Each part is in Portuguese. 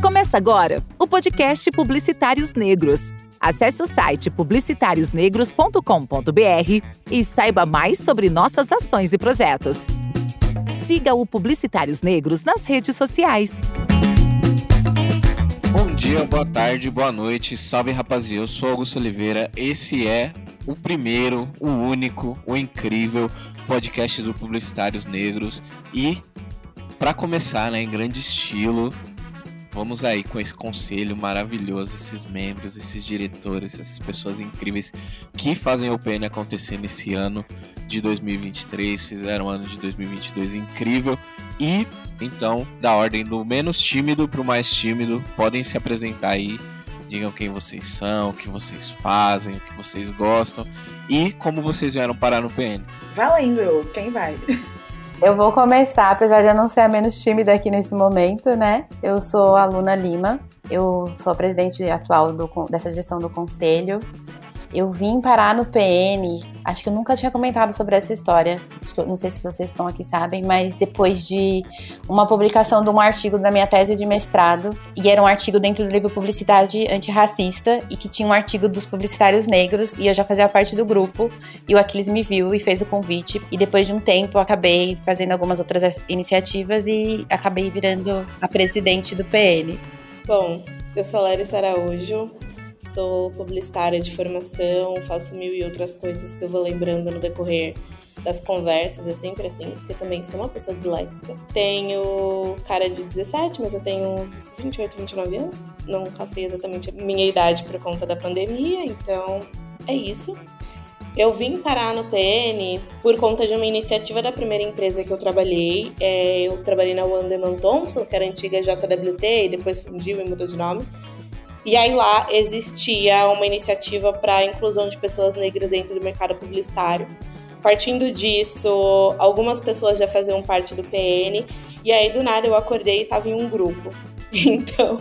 Começa agora o podcast Publicitários Negros. Acesse o site publicitariosnegros.com.br e saiba mais sobre nossas ações e projetos. Siga o Publicitários Negros nas redes sociais. Bom dia, boa tarde, boa noite, salve rapaziada, eu sou Augusto Oliveira, esse é o primeiro, o único, o incrível podcast do Publicitários Negros e para começar, né, em grande estilo, vamos aí com esse conselho maravilhoso, esses membros, esses diretores, essas pessoas incríveis que fazem o PN acontecer nesse ano de 2023, fizeram um ano de 2022 incrível e então, da ordem do menos tímido para o mais tímido, podem se apresentar aí, digam quem vocês são, o que vocês fazem, o que vocês gostam e como vocês vieram parar no PN. Valendo, quem vai? Eu vou começar, apesar de eu não ser a menos tímida aqui nesse momento, né? Eu sou a Luna Lima, eu sou a presidente atual do, dessa gestão do conselho. Eu vim parar no PN, acho que eu nunca tinha comentado sobre essa história, não sei se vocês estão aqui sabem, mas depois de uma publicação de um artigo da minha tese de mestrado, e era um artigo dentro do livro Publicidade Antirracista, e que tinha um artigo dos publicitários negros, e eu já fazia parte do grupo, e o Aquiles me viu e fez o convite, e depois de um tempo eu acabei fazendo algumas outras iniciativas e acabei virando a presidente do PN. Bom, eu sou Larissa Araújo, Sou publicitária de formação, faço mil e outras coisas que eu vou lembrando no decorrer das conversas, é sempre assim, porque eu também sou uma pessoa disléxica. Tenho cara de 17, mas eu tenho uns 28, 29 anos. Não passei exatamente a minha idade por conta da pandemia, então é isso. Eu vim parar no PN por conta de uma iniciativa da primeira empresa que eu trabalhei. É, eu trabalhei na Wanderman Thompson, que era antiga JWT, e depois fundiu e mudou de nome. E aí lá existia uma iniciativa para a inclusão de pessoas negras dentro do mercado publicitário. Partindo disso, algumas pessoas já faziam parte do PN, e aí do nada eu acordei e estava em um grupo. Então,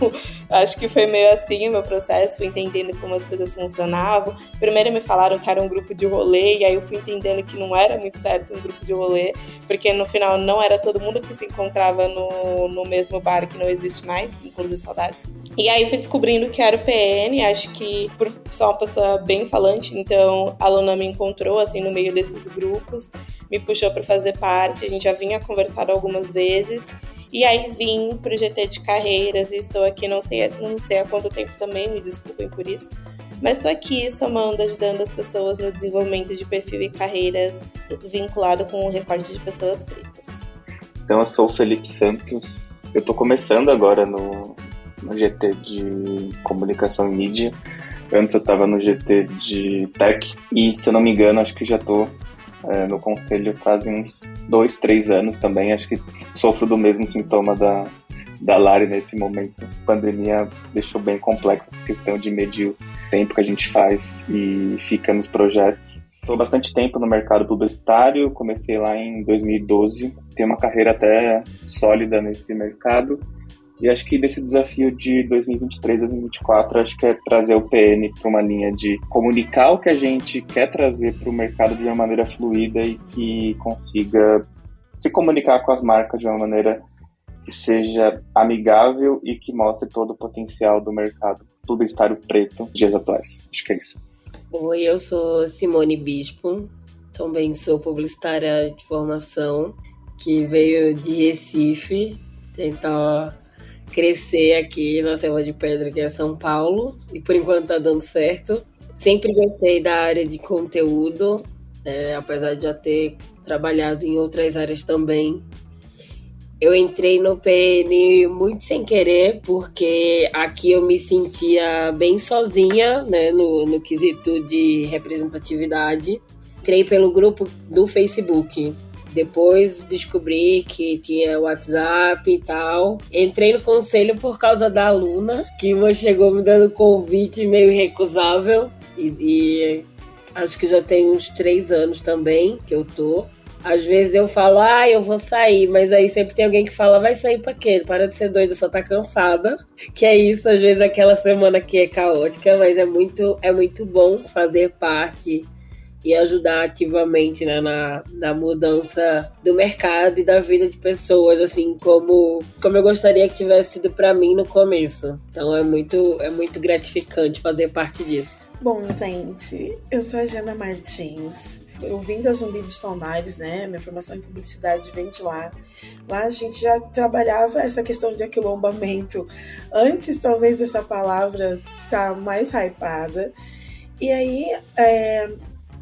acho que foi meio assim o meu processo, fui entendendo como as coisas funcionavam. Primeiro me falaram que era um grupo de rolê, e aí eu fui entendendo que não era muito certo um grupo de rolê, porque no final não era todo mundo que se encontrava no, no mesmo bar que não existe mais, inclusive saudades. E aí fui descobrindo que era o PN, acho que por ser uma pessoa bem falante, então a Luna me encontrou assim no meio desses grupos, me puxou para fazer parte, a gente já vinha conversado algumas vezes. E aí vim pro GT de carreiras e estou aqui, não sei, não sei há quanto tempo também, me desculpem por isso. Mas estou aqui somando, ajudando as pessoas no desenvolvimento de perfil e carreiras vinculado com o recorte de pessoas pretas. Então eu sou o Felipe Santos, eu estou começando agora no, no GT de comunicação e mídia. Antes eu estava no GT de tech e se eu não me engano acho que já estou é, no conselho fazem uns dois, três anos também. Acho que sofro do mesmo sintoma da, da Lari nesse momento. A pandemia deixou bem complexa essa questão de medir o tempo que a gente faz e fica nos projetos. Estou bastante tempo no mercado publicitário, comecei lá em 2012, tenho uma carreira até sólida nesse mercado e acho que desse desafio de 2023, 2024, acho que é trazer o PN para uma linha de comunicar o que a gente quer trazer para o mercado de uma maneira fluida e que consiga se comunicar com as marcas de uma maneira que seja amigável e que mostre todo o potencial do mercado publicitário preto nos dias atuais. Acho que é isso. Oi, eu sou Simone Bispo, também sou publicitária de formação, que veio de Recife, tentar crescer aqui na Selva de Pedra, que é São Paulo, e por enquanto tá dando certo. Sempre gostei da área de conteúdo, é, apesar de já ter trabalhado em outras áreas também. Eu entrei no PN muito sem querer, porque aqui eu me sentia bem sozinha, né, no, no quesito de representatividade. Entrei pelo grupo do Facebook, depois descobri que tinha WhatsApp e tal. Entrei no conselho por causa da aluna, que chegou me dando convite meio recusável. E, e acho que já tem uns três anos também que eu tô. Às vezes eu falo, ah, eu vou sair, mas aí sempre tem alguém que fala, vai sair pra quê? Para de ser doida, só tá cansada. Que é isso, às vezes aquela semana que é caótica, mas é muito, é muito bom fazer parte e ajudar ativamente né, na, na mudança do mercado e da vida de pessoas, assim como, como eu gostaria que tivesse sido para mim no começo. Então é muito, é muito gratificante fazer parte disso. Bom, gente, eu sou a Jana Martins. Eu vim da Zumbi dos Palmares, né? Minha formação em publicidade vem de lá. Lá a gente já trabalhava essa questão de aquilombamento antes, talvez, dessa palavra tá mais hypada. E aí, é,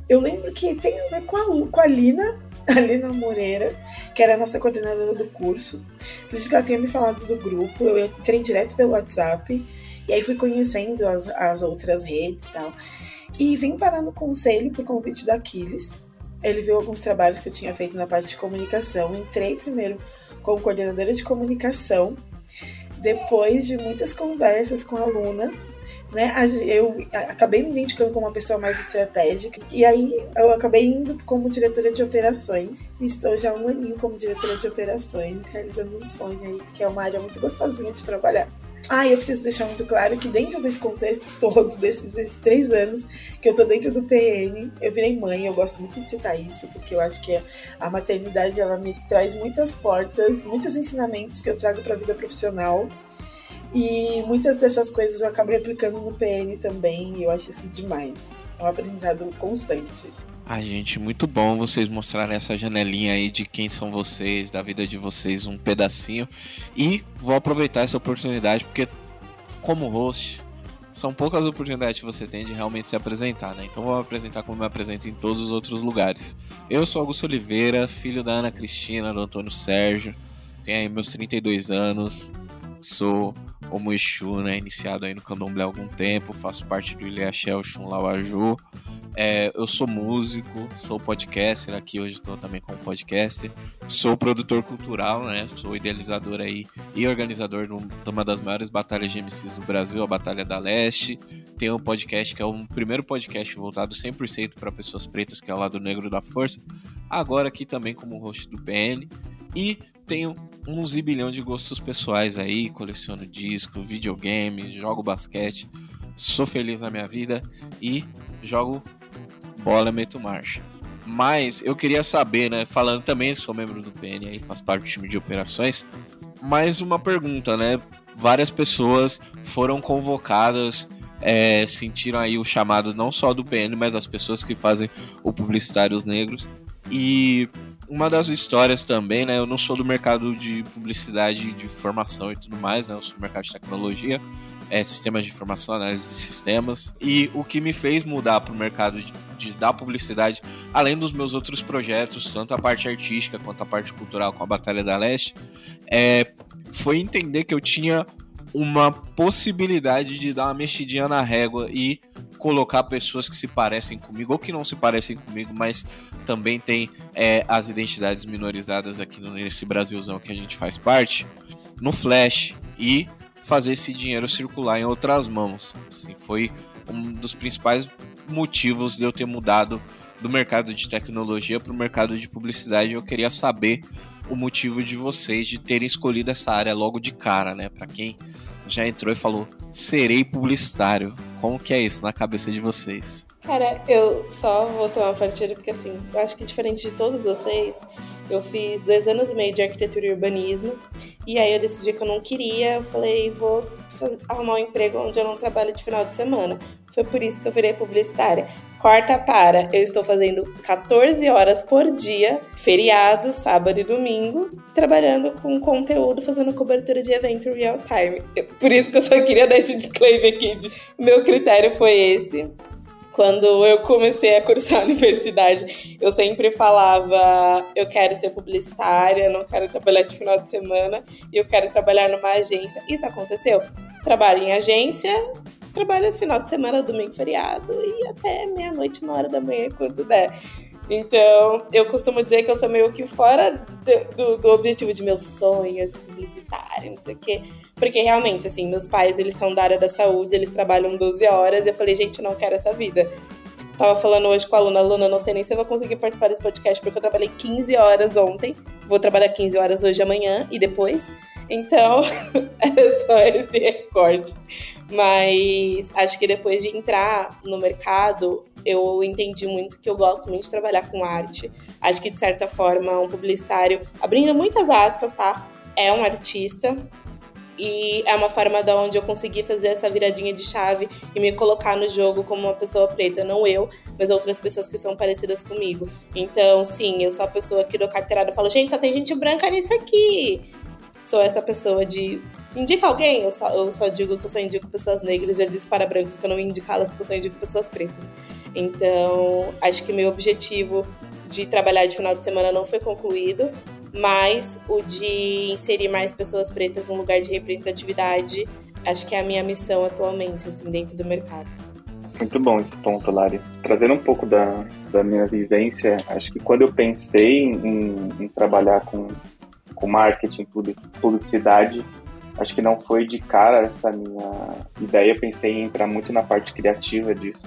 eu lembro que tem a ver com a, com a Lina, a Lina Moreira, que era a nossa coordenadora do curso. Por isso que ela tinha me falado do grupo. Eu entrei direto pelo WhatsApp. E aí fui conhecendo as, as outras redes e tal. E vim parar no conselho por convite da Aquiles. Ele viu alguns trabalhos que eu tinha feito na parte de comunicação. Entrei primeiro como coordenadora de comunicação. Depois de muitas conversas com a aluna, né, eu acabei me identificando como uma pessoa mais estratégica. E aí eu acabei indo como diretora de operações. Estou já um aninho como diretora de operações, realizando um sonho aí, que é uma área muito gostosinha de trabalhar. Ah, eu preciso deixar muito claro que dentro desse contexto todo, desses, desses, três anos que eu tô dentro do PN, eu virei mãe, eu gosto muito de citar isso, porque eu acho que a maternidade, ela me traz muitas portas, muitos ensinamentos que eu trago para a vida profissional, e muitas dessas coisas eu acabo aplicando no PN também, e eu acho isso demais. É um aprendizado constante. A gente, muito bom vocês mostrarem essa janelinha aí de quem são vocês, da vida de vocês, um pedacinho. E vou aproveitar essa oportunidade, porque como host, são poucas oportunidades que você tem de realmente se apresentar, né? Então vou apresentar como me apresento em todos os outros lugares. Eu sou Augusto Oliveira, filho da Ana Cristina, do Antônio Sérgio, tenho aí meus 32 anos, sou Homo Exu, né? Iniciado aí no candomblé há algum tempo, faço parte do Ilha Shell Shun Lawaju, é, eu sou músico, sou podcaster, aqui hoje estou também como podcaster. Sou produtor cultural, né? Sou idealizador aí e organizador de uma das maiores batalhas de MCs do Brasil, a Batalha da Leste. Tenho um podcast que é o primeiro podcast voltado 100% para pessoas pretas, que é o Lado Negro da Força. Agora aqui também como host do PN. E tenho um zibilhão de gostos pessoais aí, coleciono disco, videogame, jogo basquete, sou feliz na minha vida e jogo bola, meto marcha. Mas eu queria saber, né? Falando também, sou membro do PN aí, faço parte do time de operações. Mais uma pergunta, né? Várias pessoas foram convocadas, é, sentiram aí o chamado não só do PN, mas das pessoas que fazem o Publicitários Negros. E uma das histórias também, né? Eu não sou do mercado de publicidade, de formação e tudo mais, né? Eu sou do mercado de tecnologia é, sistemas de informação, análise de sistemas. E o que me fez mudar para o mercado de, de, da publicidade, além dos meus outros projetos, tanto a parte artística quanto a parte cultural com a Batalha da Leste, é, foi entender que eu tinha uma possibilidade de dar uma mexidinha na régua e colocar pessoas que se parecem comigo ou que não se parecem comigo, mas também tem é, as identidades minorizadas aqui nesse Brasilzão que a gente faz parte, no Flash. E fazer esse dinheiro circular em outras mãos. Assim, foi um dos principais motivos de eu ter mudado do mercado de tecnologia para o mercado de publicidade. Eu queria saber o motivo de vocês de terem escolhido essa área logo de cara, né? Para quem já entrou e falou, serei publicitário. Como que é isso na cabeça de vocês? Cara, eu só vou tomar partido porque assim, eu acho que diferente de todos vocês, eu fiz dois anos e meio de arquitetura e urbanismo. E aí eu decidi que eu não queria. Eu falei, vou fazer, arrumar um emprego onde eu não trabalho de final de semana. Foi por isso que eu virei publicitária. Corta para, eu estou fazendo 14 horas por dia, feriado, sábado e domingo, trabalhando com conteúdo, fazendo cobertura de evento real time. Por isso que eu só queria dar esse disclaimer aqui. Meu critério foi esse quando eu comecei a cursar a universidade, eu sempre falava: eu quero ser publicitária, não quero trabalhar de final de semana e eu quero trabalhar numa agência. Isso aconteceu. Trabalho em agência, trabalho final de semana, domingo, feriado e até meia-noite, uma hora da manhã, quando der. Então, eu costumo dizer que eu sou meio que fora do, do, do objetivo de meus sonhos, publicitário, não sei o quê. Porque realmente, assim, meus pais, eles são da área da saúde, eles trabalham 12 horas, e eu falei, gente, não quero essa vida. Tava falando hoje com a aluna, aluna, não sei nem se eu vou conseguir participar desse podcast, porque eu trabalhei 15 horas ontem, vou trabalhar 15 horas hoje amanhã e depois. Então, era só esse recorte. Mas acho que depois de entrar no mercado, eu entendi muito que eu gosto muito de trabalhar com arte. Acho que, de certa forma, um publicitário, abrindo muitas aspas, tá? É um artista. E é uma forma da onde eu consegui fazer essa viradinha de chave e me colocar no jogo como uma pessoa preta. Não eu, mas outras pessoas que são parecidas comigo. Então, sim, eu sou a pessoa que do carteirada fala, gente, só tem gente branca nisso aqui. Sou essa pessoa de indica alguém, eu só, eu só digo que eu só indico pessoas negras, já disse para brancos que eu não indicá-las porque eu só indico pessoas pretas. Então, acho que meu objetivo de trabalhar de final de semana não foi concluído, mas o de inserir mais pessoas pretas no lugar de representatividade, acho que é a minha missão atualmente, assim, dentro do mercado. Muito bom esse ponto, Lari. Trazendo um pouco da, da minha vivência, acho que quando eu pensei em, em trabalhar com, com marketing, publicidade, acho que não foi de cara essa minha ideia. Eu pensei em entrar muito na parte criativa disso.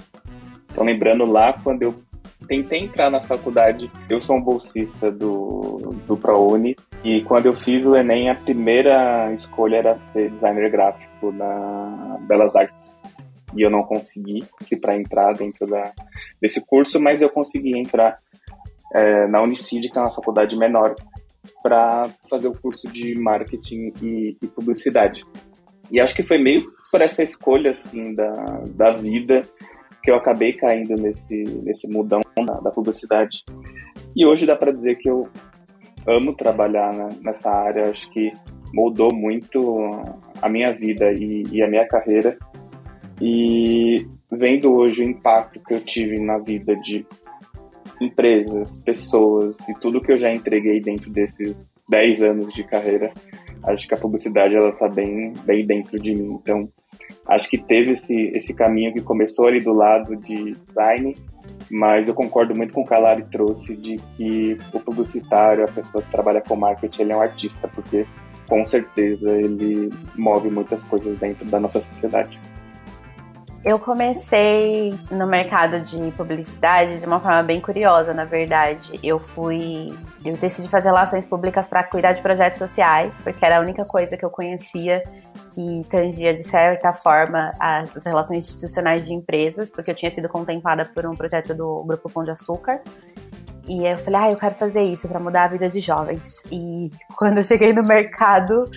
Então, lembrando lá, quando eu tentei entrar na faculdade, eu sou um bolsista do, do ProUni, e quando eu fiz o Enem, a primeira escolha era ser designer gráfico na Belas Artes. E eu não consegui se para entrar dentro da, desse curso, mas eu consegui entrar é, na Unicid, que é uma faculdade menor, para fazer o curso de marketing e, e, publicidade. E acho que foi meio por essa escolha assim da, da vida que eu acabei caindo nesse, nesse mudão da, da publicidade. E hoje dá para dizer que eu amo trabalhar né, nessa área, acho que moldou muito a minha vida e, e, a minha carreira. E vendo hoje o impacto que eu tive na vida de empresas, pessoas e tudo que eu já entreguei dentro desses 10 anos de carreira, acho que a publicidade ela tá bem, bem dentro de mim. Então, acho que teve esse, esse caminho que começou ali do lado de design, mas eu concordo muito com o que a Lari trouxe de que o publicitário, a pessoa que trabalha com marketing, ele é um artista, porque com certeza ele move muitas coisas dentro da nossa sociedade. Eu comecei no mercado de publicidade de uma forma bem curiosa, na verdade. Eu fui. Eu decidi fazer relações públicas para cuidar de projetos sociais, porque era a única coisa que eu conhecia que tangia, de certa forma, as relações institucionais de empresas, porque eu tinha sido contemplada por um projeto do Grupo Pão de Açúcar. E eu falei, ah, eu quero fazer isso para mudar a vida de jovens. E quando eu cheguei no mercado,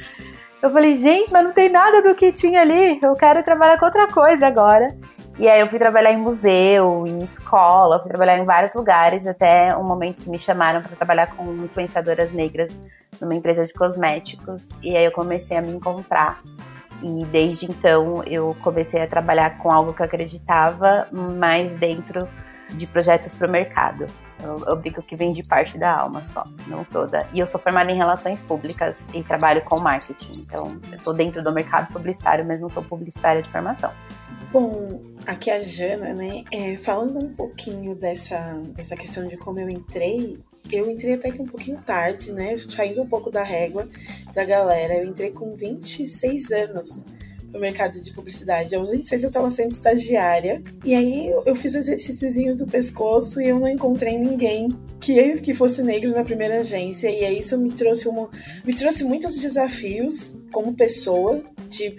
eu falei, gente, mas não tem nada do que tinha ali. Eu quero trabalhar com outra coisa agora. E aí eu fui trabalhar em museu, em escola, fui trabalhar em vários lugares, até um momento que me chamaram para trabalhar com influenciadoras negras numa empresa de cosméticos. E aí eu comecei a me encontrar. E desde então eu comecei a trabalhar com algo que eu acreditava, mais dentro de projetos para o mercado. Eu, eu brinco que vem de parte da alma só, não toda. E eu sou formada em relações públicas e trabalho com marketing. Então, eu estou dentro do mercado publicitário, mas não sou publicitária de formação. Bom, aqui é a Jana, né? É, falando um pouquinho dessa, dessa questão de como eu entrei, eu entrei até que um pouquinho tarde, né? Saindo um pouco da régua da galera. Eu entrei com 26 anos no mercado de publicidade. Aos 26 eu estava sendo estagiária. E aí eu fiz o exercíciozinho do pescoço e eu não encontrei ninguém que, que fosse negro na primeira agência. E aí isso me trouxe, uma, me trouxe muitos desafios como pessoa de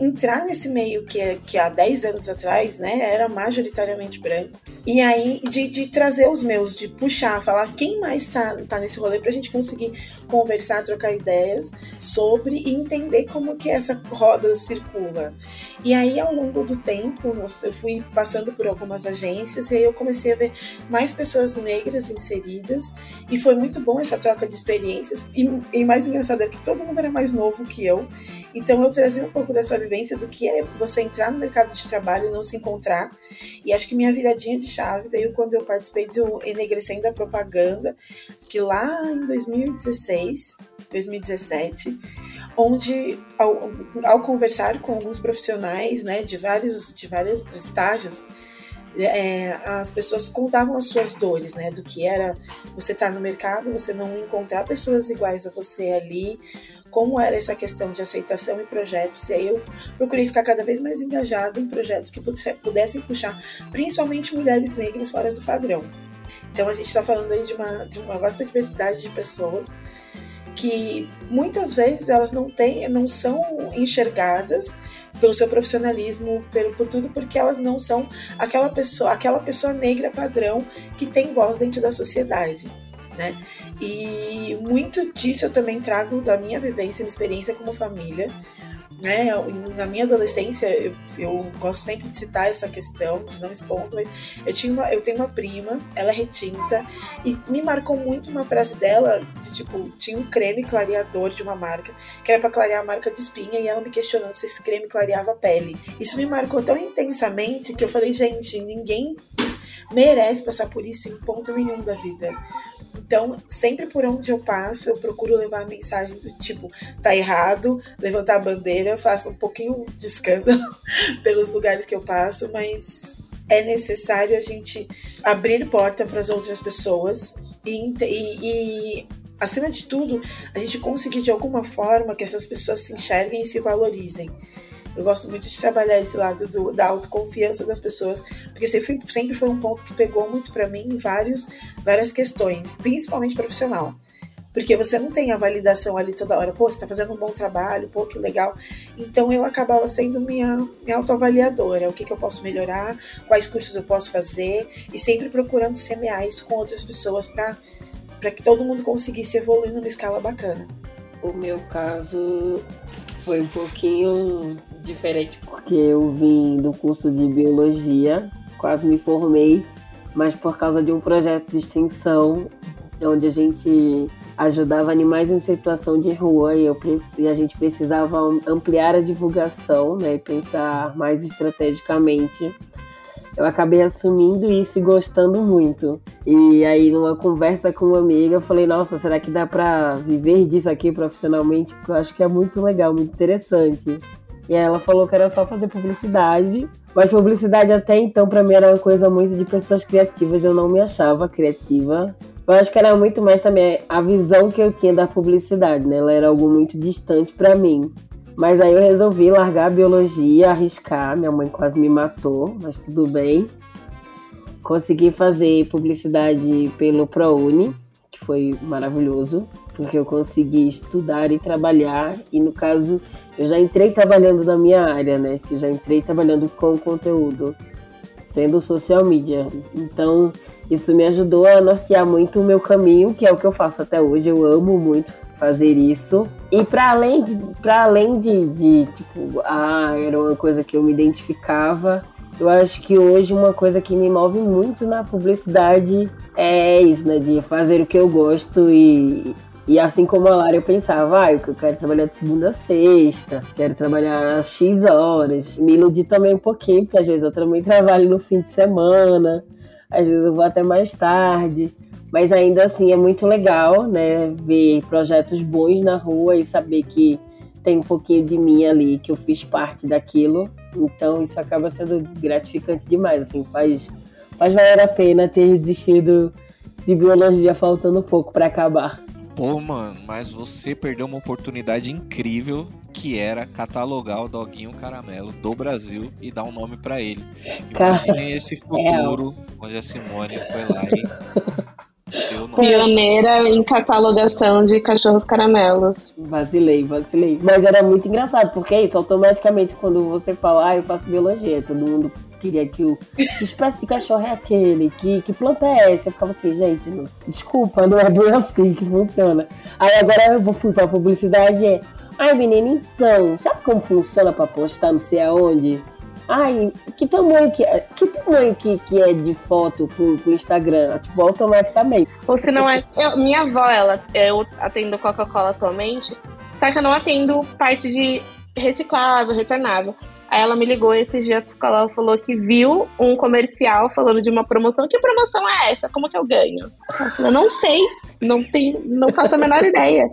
entrar nesse meio que, é, que há 10 anos atrás, né, era majoritariamente branco. E aí, de, de trazer os meus, de puxar, falar quem mais tá, tá nesse rolê pra gente conseguir conversar, trocar ideias sobre e entender como que essa roda circula. E aí, ao longo do tempo, eu fui passando por algumas agências e aí eu comecei a ver mais pessoas negras inseridas e foi muito bom essa troca de experiências. E, e mais engraçado é que todo mundo era mais novo que eu, então eu trazia um pouco dessa vivência do que é você entrar no mercado de trabalho e não se encontrar. E acho que minha viradinha de chave veio quando eu participei do Enegrecendo a Propaganda, que lá em 2016, 2017, onde ao, ao conversar com alguns profissionais, né, de vários, de vários estágios, é, as pessoas contavam as suas dores, né? Do que era você estar tá no mercado, você não encontrar pessoas iguais a você ali, como era essa questão de aceitação e projetos. E aí eu procurei ficar cada vez mais engajado em projetos que pudessem puxar principalmente mulheres negras fora do padrão. Então a gente está falando aí de uma, de uma vasta diversidade de pessoas que muitas vezes elas não têm, não são enxergadas pelo seu profissionalismo, pelo, por tudo, porque elas não são aquela pessoa, aquela pessoa negra padrão que tem voz dentro da sociedade. Né? E muito disso eu também trago da minha vivência, minha experiência como família, né, na minha adolescência, eu, eu, gosto sempre de citar essa questão, não expondo, mas eu, tinha uma, eu tenho uma prima, ela é retinta, e me marcou muito uma frase dela, de tipo, tinha um creme clareador de uma marca, que era para clarear a marca de espinha, e ela me questionando se esse creme clareava a pele. Isso me marcou tão intensamente que eu falei, gente, ninguém merece passar por isso em ponto nenhum da vida. Então, sempre por onde eu passo, eu procuro levar a mensagem do tipo, tá errado, levantar a bandeira, faço um pouquinho de escândalo pelos lugares que eu passo, mas é necessário a gente abrir porta para as outras pessoas e, e, e, acima de tudo, a gente conseguir de alguma forma que essas pessoas se enxerguem e se valorizem. Eu gosto muito de trabalhar esse lado do, da autoconfiança das pessoas, porque sempre, sempre foi um ponto que pegou muito para mim em vários, várias questões, principalmente profissional. Porque você não tem a validação ali toda hora, pô, você tá fazendo um bom trabalho, pô, que legal. Então eu acabava sendo minha, minha autoavaliadora, o que, que eu posso melhorar, quais cursos eu posso fazer, e sempre procurando semear isso com outras pessoas para que todo mundo conseguisse evoluir numa escala bacana. O meu caso foi um pouquinho diferente porque eu vim do curso de biologia, quase me formei, mas por causa de um projeto de extensão onde a gente ajudava animais em situação de rua e, eu, e a gente precisava ampliar a divulgação né, e pensar mais estrategicamente eu acabei assumindo isso e gostando muito. E aí, numa conversa com uma amiga, eu falei: Nossa, será que dá pra viver disso aqui profissionalmente? Porque eu acho que é muito legal, muito interessante. E ela falou que era só fazer publicidade. Mas publicidade até então, para mim, era uma coisa muito de pessoas criativas. Eu não me achava criativa. Eu acho que era muito mais também a visão que eu tinha da publicidade, né? Ela era algo muito distante para mim. Mas aí eu resolvi largar a biologia, arriscar. Minha mãe quase me matou, mas tudo bem. Consegui fazer publicidade pelo ProUni, que foi maravilhoso, porque eu consegui estudar e trabalhar. E no caso, eu já entrei trabalhando na minha área, né? Eu já entrei trabalhando com conteúdo, sendo social media. Então, isso me ajudou a nortear muito o meu caminho, que é o que eu faço até hoje. Eu amo muito fazer isso. E para além, pra além de, de, tipo, ah, era uma coisa que eu me identificava, eu acho que hoje uma coisa que me move muito na publicidade é isso, né? De fazer o que eu gosto e, e assim como a Lara, eu pensava, ah, eu quero trabalhar de segunda a sexta, quero trabalhar X horas. Me iludi também um pouquinho, porque às vezes eu também trabalho no fim de semana, às vezes eu vou até mais tarde. Mas ainda assim é muito legal, né, ver projetos bons na rua e saber que tem um pouquinho de mim ali, que eu fiz parte daquilo. Então isso acaba sendo gratificante demais, assim, faz, faz valer a pena ter desistido de biologia faltando pouco para acabar. Pô, mano, mas você perdeu uma oportunidade incrível que era catalogar o doguinho caramelo do Brasil e dar um nome para ele. Imaginem esse é, futuro é. onde a Simone foi lá e Pioneira em catalogação de cachorros caramelos. Vacilei, vacilei. Mas era muito engraçado, porque é isso, automaticamente quando você fala, ah, eu faço biologia, todo mundo queria que o que espécie de cachorro é aquele, que, que planta é essa? Eu ficava assim, gente, não, desculpa, não é bem assim que funciona. Aí agora eu fui pra publicidade é, ai menina, então, sabe como funciona pra postar não sei aonde? Ai, que tamanho que é? Que tamanho que, que é de foto pro, Instagram? Tipo, automaticamente. Ou se não é. Eu, minha avó, ela, eu atendo Coca-Cola atualmente, só que eu não atendo parte de reciclável, retornável. Aí ela me ligou esses dias ela falou que viu um comercial falando de uma promoção. Que promoção é essa? Como que eu ganho? Eu não sei, não tenho, não faço a menor ideia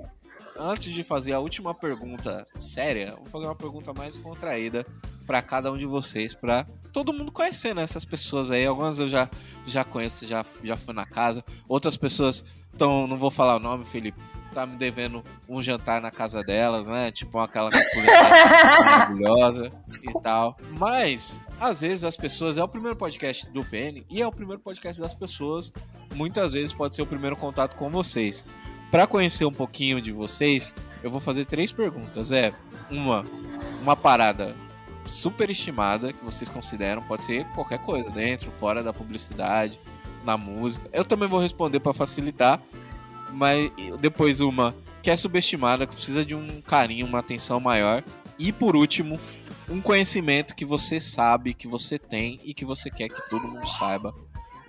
antes de fazer a última pergunta séria, vou fazer uma pergunta mais contraída para cada um de vocês, para todo mundo conhecer né, essas pessoas aí. Algumas eu já, já conheço, já, já fui na casa. Outras pessoas estão, não vou falar o nome, Felipe, tá me devendo um jantar na casa delas, né? Tipo aquela maravilhosa e tal. Mas às vezes as pessoas é o primeiro podcast do PN e é o primeiro podcast das pessoas. Muitas vezes pode ser o primeiro contato com vocês. para conhecer um pouquinho de vocês, eu vou fazer três perguntas. É uma, uma parada superestimada que vocês consideram, pode ser qualquer coisa, dentro, fora da publicidade, na música. Eu também vou responder para facilitar, mas depois uma que é subestimada, que precisa de um carinho, uma atenção maior. E por último, um conhecimento que você sabe, que você tem e que você quer que todo mundo saiba.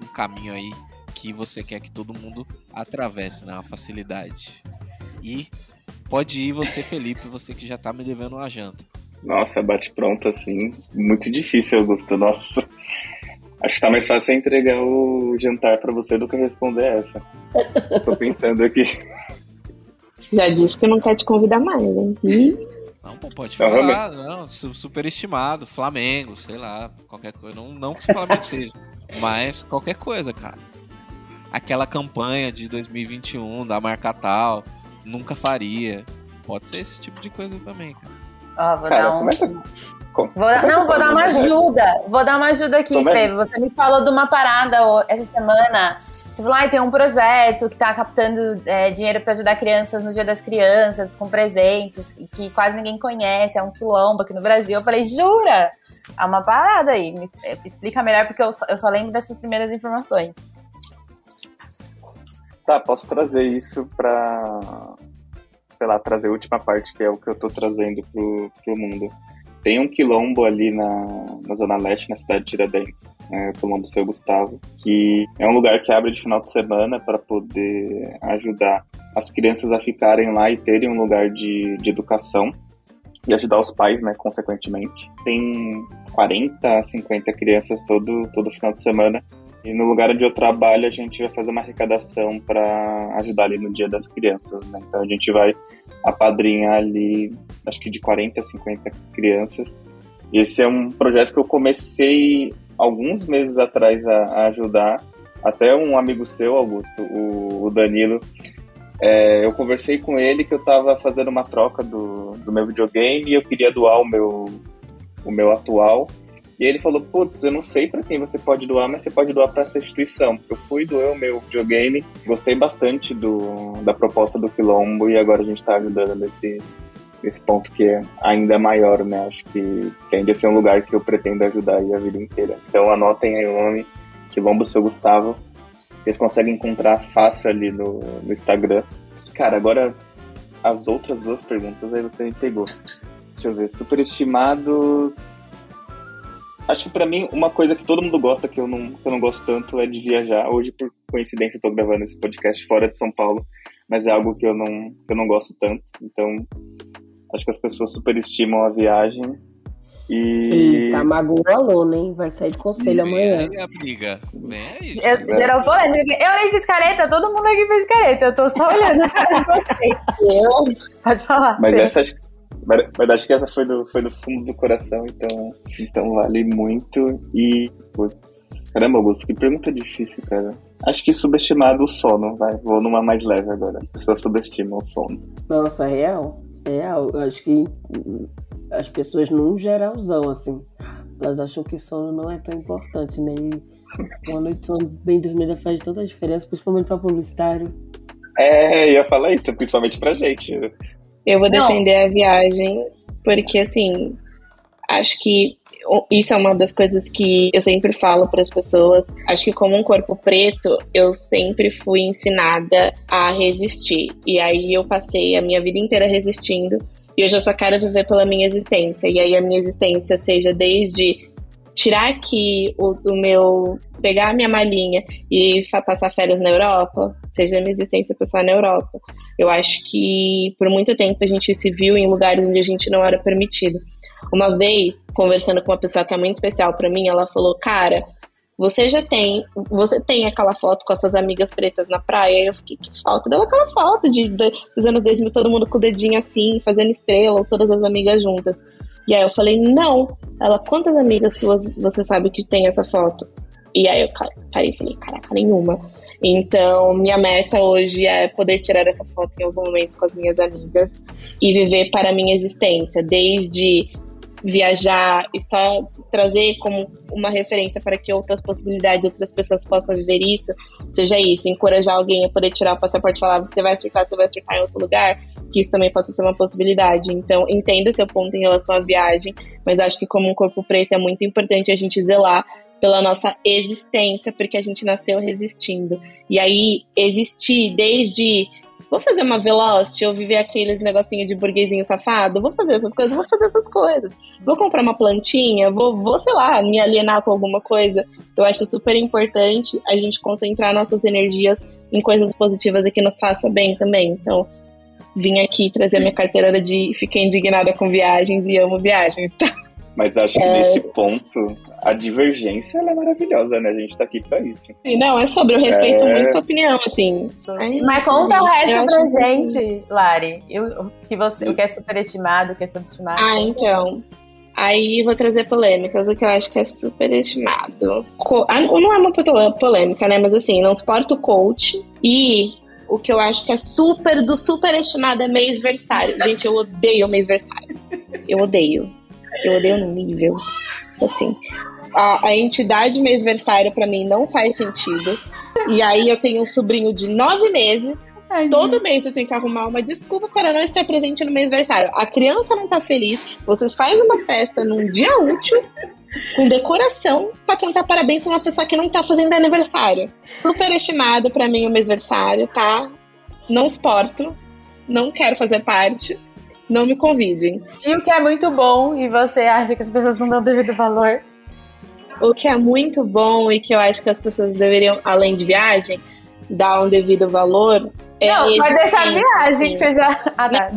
Um caminho aí que você quer que todo mundo atravesse na né? facilidade. E pode ir você, Felipe, você que já tá me devendo uma janta. Nossa, bate pronto assim. Muito difícil, Augusto. Nossa. Acho que tá mais fácil entregar o jantar para você do que responder essa. Estou pensando aqui. Já disse que não quer te convidar mais, hein? Não, pô, pode falar, não, superestimado, Flamengo, sei lá, qualquer coisa. Não, não que o Flamengo seja, mas qualquer coisa, cara. Aquela campanha de 2021 da marca tal, nunca faria. Pode ser esse tipo de coisa também, cara. Ó, vou cara, dar um. Começa... Vou dar, não, vou dar uma ajuda. Vou dar uma ajuda aqui, Fê. Você me falou de uma parada essa semana você falou, ah, tem um projeto que está captando é, dinheiro para ajudar crianças no Dia das Crianças, com presentes, e que quase ninguém conhece, é um quilombo aqui no Brasil. Eu falei, jura? É uma parada aí. Me é, explica melhor, porque eu só, eu só lembro dessas primeiras informações. Tá, posso trazer isso para, sei lá, trazer a última parte, que é o que eu estou trazendo pro, pro mundo. Tem um quilombo ali na, na Zona Leste, na cidade de Tiradentes, né, o quilombo Seu Gustavo, que é um lugar que abre de final de semana para poder ajudar as crianças a ficarem lá e terem um lugar de, de educação e ajudar os pais, né, consequentemente. Tem 40, 50 crianças todo, todo final de semana. E no lugar onde eu trabalho, a gente vai fazer uma arrecadação para ajudar ali no Dia das Crianças, né? Então a gente vai apadrinhar ali, acho que de 40 a 50 crianças. Esse é um projeto que eu comecei alguns meses atrás a, a ajudar. Até um amigo seu, Augusto, o, o Danilo, é, eu conversei com ele que eu estava fazendo uma troca do, do meu videogame e eu queria doar o meu, o meu atual e ele falou, putz, eu não sei para quem você pode doar, mas você pode doar para essa instituição. Eu fui, doei o meu videogame, gostei bastante do, da proposta do Quilombo e agora a gente está ajudando nesse, nesse ponto que é ainda maior, né? Acho que, que ainda é um lugar que eu pretendo ajudar aí a vida inteira. Então anotem aí o nome, Quilombo Seu Gustavo. Vocês conseguem encontrar fácil ali no, no Instagram. Cara, agora as outras duas perguntas aí você me pegou. Deixa eu ver, superestimado Acho que para mim, uma coisa que todo mundo gosta, que eu, não, que eu não gosto tanto, é de viajar. Hoje, por coincidência, estou gravando esse podcast fora de São Paulo, mas é algo que eu não, que eu não gosto tanto. Então, acho que as pessoas superestimam a viagem. E. Eita, magoou o aluno, hein? Vai sair de conselho Sim, amanhã. Aí, amiga. Vem aí. Geral polêmica. Eu nem fiz careta, todo mundo aqui fez careta. Eu tô só olhando. eu. Pode falar. Mas essa acho mas, mas, acho que essa foi do, foi do fundo do coração, então, então vale muito. E, putz, caramba, Augusto, que pergunta difícil, cara. Acho que subestimado o sono, vai. Vou numa mais leve agora. As pessoas subestimam o sono. Nossa, real. Real. Eu acho que as pessoas, num geralzão, assim, elas acham que sono não é tão importante, nem uma noite bem dormida faz tanta diferença, principalmente para publicitário. É, ia falar isso, principalmente pra gente. Eu vou defender Não. a viagem, porque assim, acho que isso é uma das coisas que eu sempre falo para as pessoas. Acho que como um corpo preto, eu sempre fui ensinada a resistir. E aí eu passei a minha vida inteira resistindo. E hoje eu só quero viver pela minha existência. E aí a minha existência seja desde tirar aqui o, o meu. pegar a minha malinha e passar férias na Europa, seja a minha existência passar na Europa. Eu acho que por muito tempo a gente se viu em lugares onde a gente não era permitido. Uma vez, conversando com uma pessoa que é muito especial para mim, ela falou: "Cara, você já tem, você tem aquela foto com as suas amigas pretas na praia?" E eu fiquei: "Que falta dela aquela foto de, de dos anos 2000, todo mundo com o dedinho assim, fazendo estrela, todas as amigas juntas." E aí eu falei: "Não." Ela: "Quantas amigas suas você sabe que tem essa foto?" E aí eu parei e falei: "Caraca, nenhuma." Então, minha meta hoje é poder tirar essa foto em algum momento com as minhas amigas e viver para a minha existência, desde viajar e só trazer como uma referência para que outras possibilidades, outras pessoas possam viver isso, seja isso, encorajar alguém a poder tirar o passaporte e falar, você vai surtar, você vai surtar em outro lugar, que isso também possa ser uma possibilidade. Então, entenda seu ponto em relação à viagem, mas acho que como um corpo preto é muito importante a gente zelar pela nossa existência, porque a gente nasceu resistindo. E aí, existir desde Vou fazer uma Veloci ou viver aqueles negocinho de burguesinho safado? Vou fazer essas coisas? Vou fazer essas coisas. Vou comprar uma plantinha? Vou, vou, sei lá, me alienar com alguma coisa? Eu acho super importante a gente concentrar nossas energias em coisas positivas e que nos faça bem também. Então, vim aqui trazer minha carteira de fiquei indignada com viagens e amo viagens, tá? Mas acho que é... nesse ponto, a divergência é maravilhosa, né? A gente tá aqui pra isso. Não, é sobre, eu respeito é... muito sua opinião, assim. Mas conta o resto pra gente, Lari. O que, você, o que é superestimado, o que é subestimado. Ah, então. Aí vou trazer polêmicas, o que eu acho que é superestimado. Co ah, não é uma polêmica, né? Mas assim, não suporto o coach. E o que eu acho que é super do superestimado é mês-versário. Gente, eu odeio mês-versário. Eu odeio. Eu odeio no nível. Assim, a, a entidade mêsversária para mim não faz sentido. E aí eu tenho um sobrinho de nove meses. Ai, Todo mês eu tenho que arrumar uma desculpa para não estar presente no mêsversário. A criança não tá feliz. Você faz uma festa num dia útil com decoração para cantar parabéns pra uma pessoa que não tá fazendo aniversário. Super estimado para mim o mêsversário, tá? Não suporto. Não quero fazer parte não me convidem. E o que é muito bom e você acha que as pessoas não dão devido valor? O que é muito bom e que eu acho que as pessoas deveriam, além de viagem, dar um devido valor. É não, pode deixar a viagem, que seja. Ah, tá.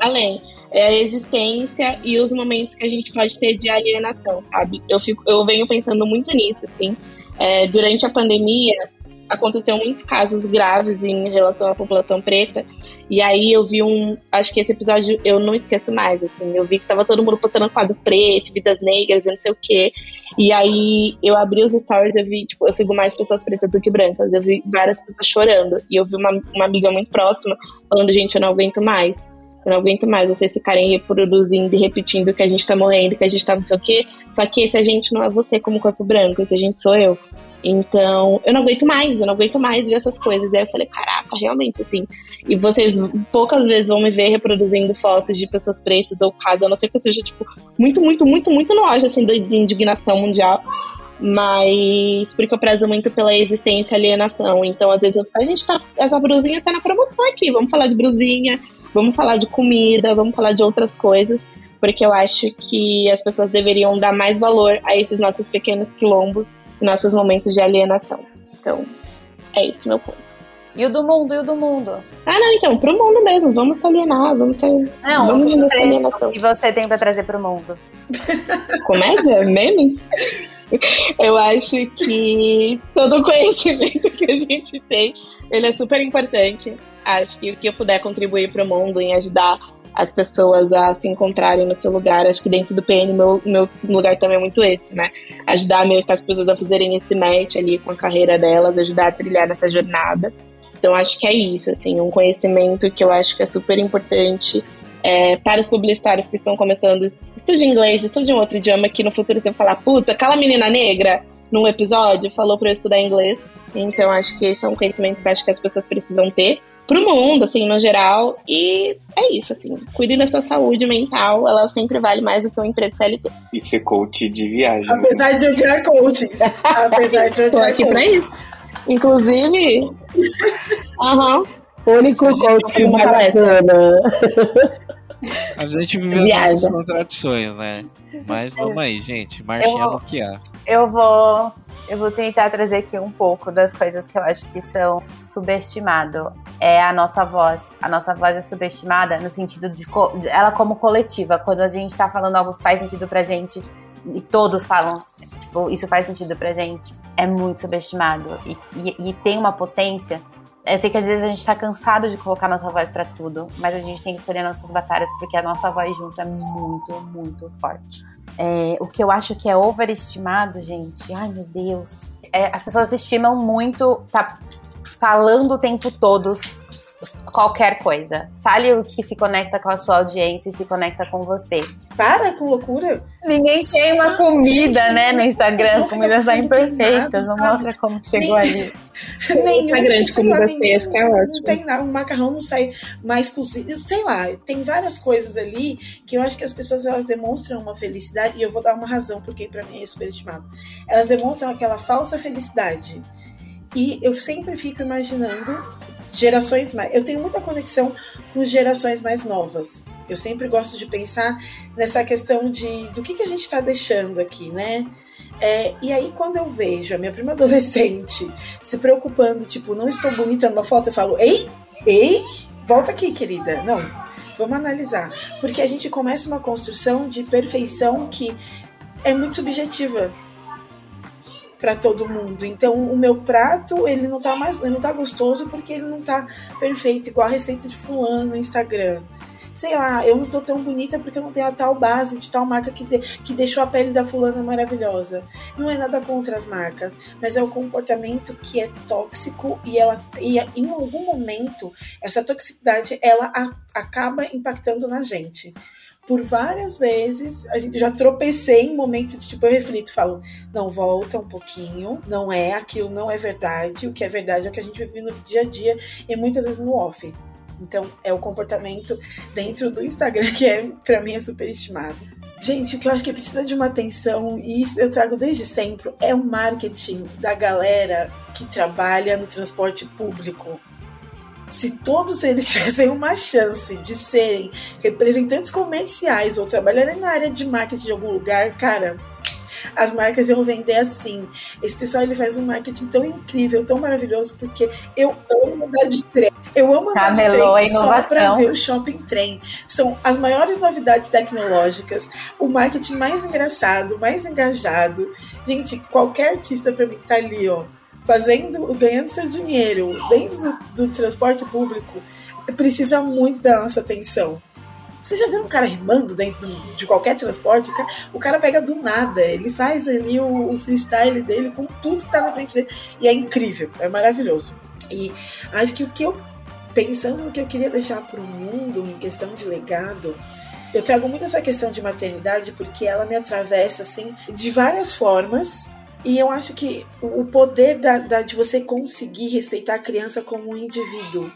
Além. É a existência e os momentos que a gente pode ter de alienação, sabe? Eu, fico, eu venho pensando muito nisso, assim. É, durante a pandemia, aconteceu muitos casos graves em relação à população preta. E aí eu vi um. Acho que esse episódio eu não esqueço mais, assim. Eu vi que tava todo mundo postando quadro preto, vidas negras e não sei o quê. E aí eu abri os stories, eu vi, tipo, eu sigo mais pessoas pretas do que brancas. Eu vi várias pessoas chorando. E eu vi uma, uma amiga muito próxima falando, gente, eu não aguento mais. Eu não aguento mais vocês ficarem reproduzindo e repetindo que a gente tá morrendo, que a gente tá não sei o quê. Só que esse a gente não é você como corpo branco, esse a gente sou eu. Então, eu não aguento mais, eu não aguento mais ver essas coisas. E aí eu falei, caraca, realmente, assim. E vocês poucas vezes vão me ver reproduzindo fotos de pessoas pretas ou cada, a não ser que eu seja, tipo, muito, muito, muito, muito no assim, de indignação mundial. Mas porque eu prezo muito pela existência e alienação. Então, às vezes, eu a gente tá. Essa brusinha tá na promoção aqui. Vamos falar de brusinha, vamos falar de comida, vamos falar de outras coisas porque eu acho que as pessoas deveriam dar mais valor a esses nossos pequenos quilombos nossos momentos de alienação. Então, é esse meu ponto. E o do mundo, e o do mundo? Ah, não, então, pro mundo mesmo. Vamos se alienar, vamos se Não, vamos o você, alienação. que você tem pra trazer pro mundo? Comédia? Meme? Eu acho que todo o conhecimento que a gente tem, ele é super importante. Acho que o que eu puder contribuir pro mundo em ajudar as pessoas a se encontrarem no seu lugar. Acho que dentro do PN, meu, meu lugar também é muito esse, né? Ajudar meio que as pessoas a fazerem esse match ali com a carreira delas, ajudar a trilhar nessa jornada. Então, acho que é isso, assim, um conhecimento que eu acho que é super importante é, para os publicitários que estão começando. Estude inglês, estude um outro idioma que no futuro você vai falar, puta, aquela menina negra num episódio falou para eu estudar inglês. Então, acho que esse é um conhecimento que acho que as pessoas precisam ter pro mundo, assim, no geral. E é isso, assim. Cuide da sua saúde mental, ela sempre vale mais do que um emprego CLT. E ser coach de viagem. Apesar de odiar coaching. Apesar de odiar Tô aqui pra isso. Inclusive. Aham. Único coach que vale a gente vive as contradições, né? Mas vamos aí, gente. Marchinha que há. Eu vou eu vou tentar trazer aqui um pouco das coisas que eu acho que são subestimado. É a nossa voz. A nossa voz é subestimada no sentido de ela como coletiva. Quando a gente tá falando algo que faz sentido pra gente e todos falam, tipo, isso faz sentido pra gente, é muito subestimado. E, e, e tem uma potência. Eu sei que às vezes a gente tá cansado de colocar nossa voz para tudo, mas a gente tem que escolher nossas batalhas porque a nossa voz junto é muito, muito forte. É, o que eu acho que é overestimado, gente, ai meu Deus. É, as pessoas estimam muito, tá falando o tempo todo qualquer coisa. Fale o que se conecta com a sua audiência e se conecta com você. Para com loucura. Ninguém queima comida, né, no Instagram. As comidas saem perfeitas, não mostra como chegou ali. Nenhum Instagram de comidas que é ótimo. Não tem nada, o macarrão não sai mais cozido. Sei lá, tem várias coisas ali que eu acho que as pessoas elas demonstram uma felicidade, e eu vou dar uma razão porque para mim é superestimado. Elas demonstram aquela falsa felicidade. E eu sempre fico imaginando gerações mais. Eu tenho muita conexão com gerações mais novas. Eu sempre gosto de pensar nessa questão de do que, que a gente está deixando aqui, né? É, e aí, quando eu vejo a minha prima adolescente se preocupando, tipo, não estou bonita numa foto, eu falo, ei, ei, volta aqui, querida. Não, vamos analisar. Porque a gente começa uma construção de perfeição que é muito subjetiva para todo mundo. Então, o meu prato, ele não tá mais, ele não tá gostoso porque ele não tá perfeito, igual a receita de fulano no Instagram. Sei lá, eu não tô tão bonita porque eu não tenho a tal base de tal marca que, de, que deixou a pele da fulana maravilhosa. Não é nada contra as marcas, mas é o comportamento que é tóxico e ela e em algum momento essa toxicidade ela a, acaba impactando na gente por várias vezes, a gente já tropecei em momentos de tipo, eu reflito, falo, não, volta um pouquinho, não é, aquilo não é verdade, o que é verdade é o que a gente vive no dia a dia e muitas vezes no off. Então, é o comportamento dentro do Instagram que é, para mim, é superestimado. Gente, o que eu acho que precisa de uma atenção, e isso eu trago desde sempre, é o marketing da galera que trabalha no transporte público se todos eles tivessem uma chance de serem representantes comerciais ou trabalharem na área de marketing de algum lugar, cara, as marcas iam vender assim. Esse pessoal ele faz um marketing tão incrível, tão maravilhoso, porque eu amo andar de trem. Eu amo andar Camelô, de trem só para ver o shopping trem. São as maiores novidades tecnológicas, o marketing mais engraçado, mais engajado. Gente, qualquer artista para mim tá ali, ó fazendo, ganhando seu dinheiro dentro do, do transporte público, precisa muito da nossa atenção. Você já viu um cara rimando dentro de qualquer transporte? O cara pega do nada, ele faz ali o, o, freestyle dele com tudo que tá na frente dele. E é incrível, é maravilhoso. E acho que o que eu, pensando no que eu queria deixar para o mundo em questão de legado, eu trago muito essa questão de maternidade porque ela me atravessa assim de várias formas e eu acho que o poder da, da, de você conseguir respeitar a criança como um indivíduo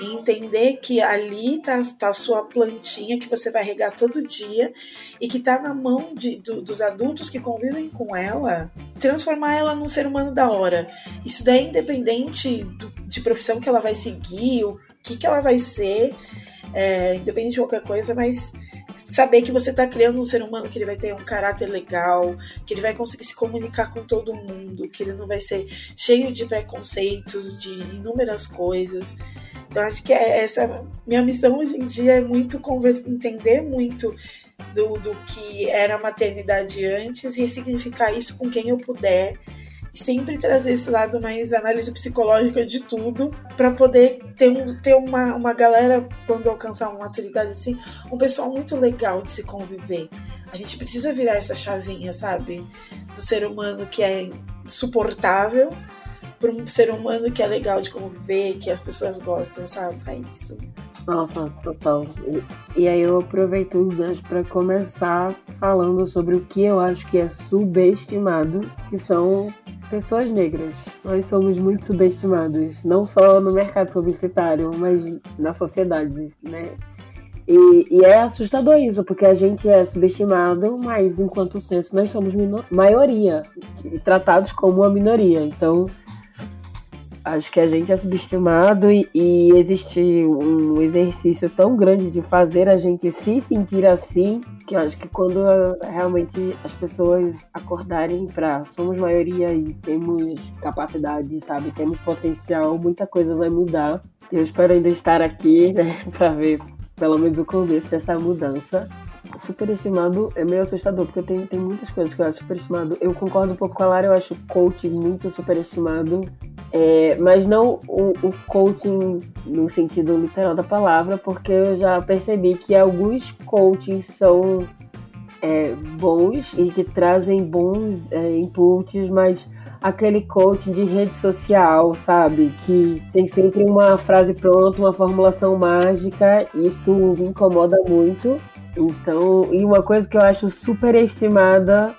e entender que ali tá, tá a sua plantinha que você vai regar todo dia e que tá na mão de, do, dos adultos que convivem com ela, transformar ela num ser humano da hora. Isso daí é independente do, de profissão que ela vai seguir, o que, que ela vai ser, é, independente de qualquer coisa, mas saber que você está criando um ser humano que ele vai ter um caráter legal, que ele vai conseguir se comunicar com todo mundo, que ele não vai ser cheio de preconceitos, de inúmeras coisas. Então acho que é essa minha missão hoje em dia é muito entender muito do, do que era a maternidade antes e ressignificar isso com quem eu puder sempre trazer esse lado mais análise psicológica de tudo para poder ter, um, ter uma, uma galera, quando alcançar uma maturidade assim, um pessoal muito legal de se conviver. A gente precisa virar essa chavinha, sabe? Do ser humano que é suportável para um ser humano que é legal de conviver, que as pessoas gostam, sabe? É isso. Nossa, total. E, e aí eu aproveito os ganchos para começar falando sobre o que eu acho que é subestimado, que são pessoas negras. Nós somos muito subestimados, não só no mercado publicitário, mas na sociedade, né? E, e, é assustador isso, porque a gente é subestimado, mas enquanto senso nós somos maioria, tratados como uma minoria. Então, acho que a gente é subestimado e, e, existe um exercício tão grande de fazer a gente se sentir assim que eu acho que quando realmente as pessoas acordarem para somos maioria e temos capacidade, sabe, temos potencial, muita coisa vai mudar. Eu espero ainda estar aqui, né, para ver pelo menos o começo dessa mudança superestimado é meio assustador, porque tem, tem muitas coisas que eu acho superestimado. Eu concordo um pouco com a Lara, eu acho o coaching muito superestimado. É, mas não o, o, coaching no sentido literal da palavra, porque eu já percebi que alguns coachings são é, bons e que trazem bons é, inputs, mas aquele coach de rede social, sabe? Que tem sempre uma frase pronta, uma formulação mágica, isso me incomoda muito. Então, e uma coisa que eu acho super estimada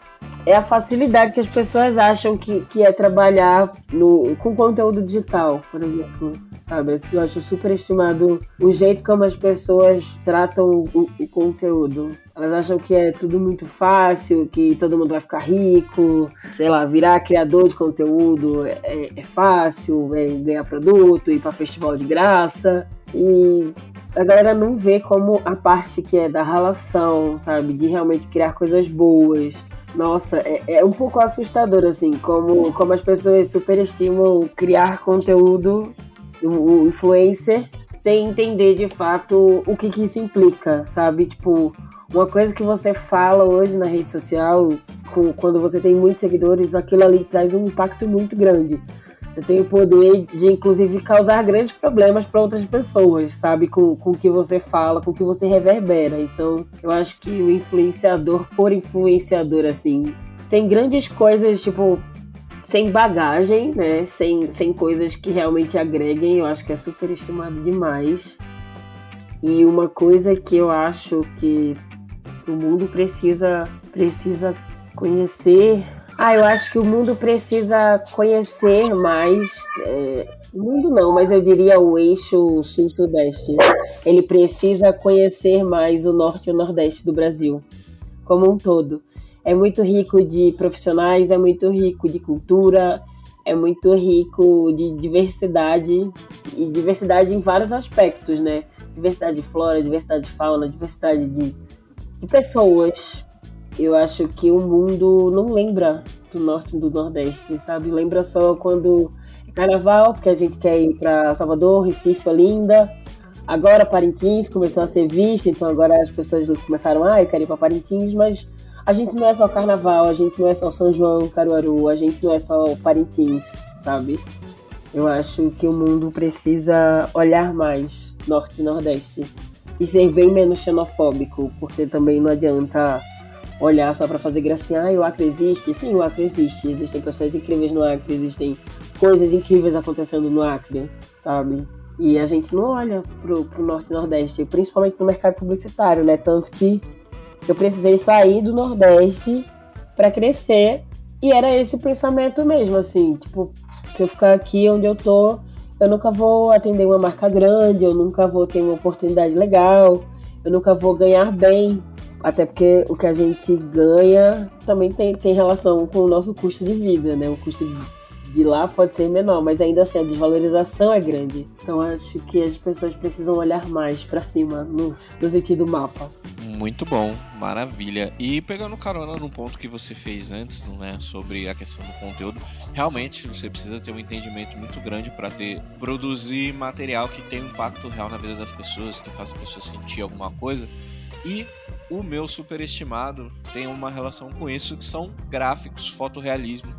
é a facilidade que as pessoas acham que, que é trabalhar no, com conteúdo digital, por exemplo. Sabe? Eu acho super estimado o jeito como as pessoas tratam o, o conteúdo. Elas acham que é tudo muito fácil, que todo mundo vai ficar rico, sei lá, virar criador de conteúdo é, é, é fácil, é ganhar produto, ir para festival de graça. E a galera não vê como a parte que é da relação, sabe? De realmente criar coisas boas. Nossa, é, é um pouco assustador, assim, como, como as pessoas superestimam criar conteúdo, o, influencer, sem entender de fato o que, que isso implica, sabe? Tipo, uma coisa que você fala hoje na rede social, com, quando você tem muitos seguidores, aquilo ali traz um impacto muito grande. Você tem o poder de, inclusive, causar grandes problemas para outras pessoas, sabe? Com, com o que você fala, com o que você reverbera. Então, eu acho que o influenciador, por influenciador, assim, tem grandes coisas, tipo, sem bagagem, né? Sem, sem coisas que realmente agreguem. Eu acho que é super estimado demais. E uma coisa que eu acho que o mundo precisa, precisa conhecer ah, eu acho que o mundo precisa conhecer mais. É, mundo não, mas eu diria o eixo sul-sudeste. Ele precisa conhecer mais o norte e o nordeste do Brasil, como um todo. É muito rico de profissionais, é muito rico de cultura, é muito rico de diversidade e diversidade em vários aspectos, né? Diversidade de flora, diversidade de fauna, diversidade de, de pessoas, eu acho que o mundo não lembra do norte e do nordeste, sabe? Lembra só quando é carnaval, porque a gente quer ir para Salvador, Recife, Olinda. Agora Parintins começou a ser vista, então agora as pessoas começaram, ah, eu quero ir para Parintins, mas a gente não é só carnaval, a gente não é só São João, Caruaru, a gente não é só Parintins, sabe? Eu acho que o mundo precisa olhar mais norte e nordeste e ser bem menos xenofóbico, porque também não adianta olhar só para fazer gracinha. Ah, o Acre existe? Sim, o Acre existe. Existem pessoas incríveis no Acre, existem coisas incríveis acontecendo no Acre, sabe? E a gente não olha pro, pro Norte e Nordeste, principalmente no mercado publicitário, né? Tanto que eu precisei sair do Nordeste para crescer e era esse o pensamento mesmo, assim, tipo, se eu ficar aqui onde eu tô, eu nunca vou atender uma marca grande, eu nunca vou ter uma oportunidade legal, eu nunca vou ganhar bem, até porque o que a gente ganha também tem, tem relação com o nosso custo de vida, né? O custo de, de lá pode ser menor, mas ainda assim a desvalorização é grande. Então acho que as pessoas precisam olhar mais para cima no, no sentido mapa. Muito bom, maravilha. E pegando carona no ponto que você fez antes, né, sobre a questão do conteúdo, realmente você precisa ter um entendimento muito grande para produzir material que tenha um impacto real na vida das pessoas, que faça a pessoa sentir alguma coisa. E o meu superestimado tem uma relação com isso, que são gráficos, fotorrealismo,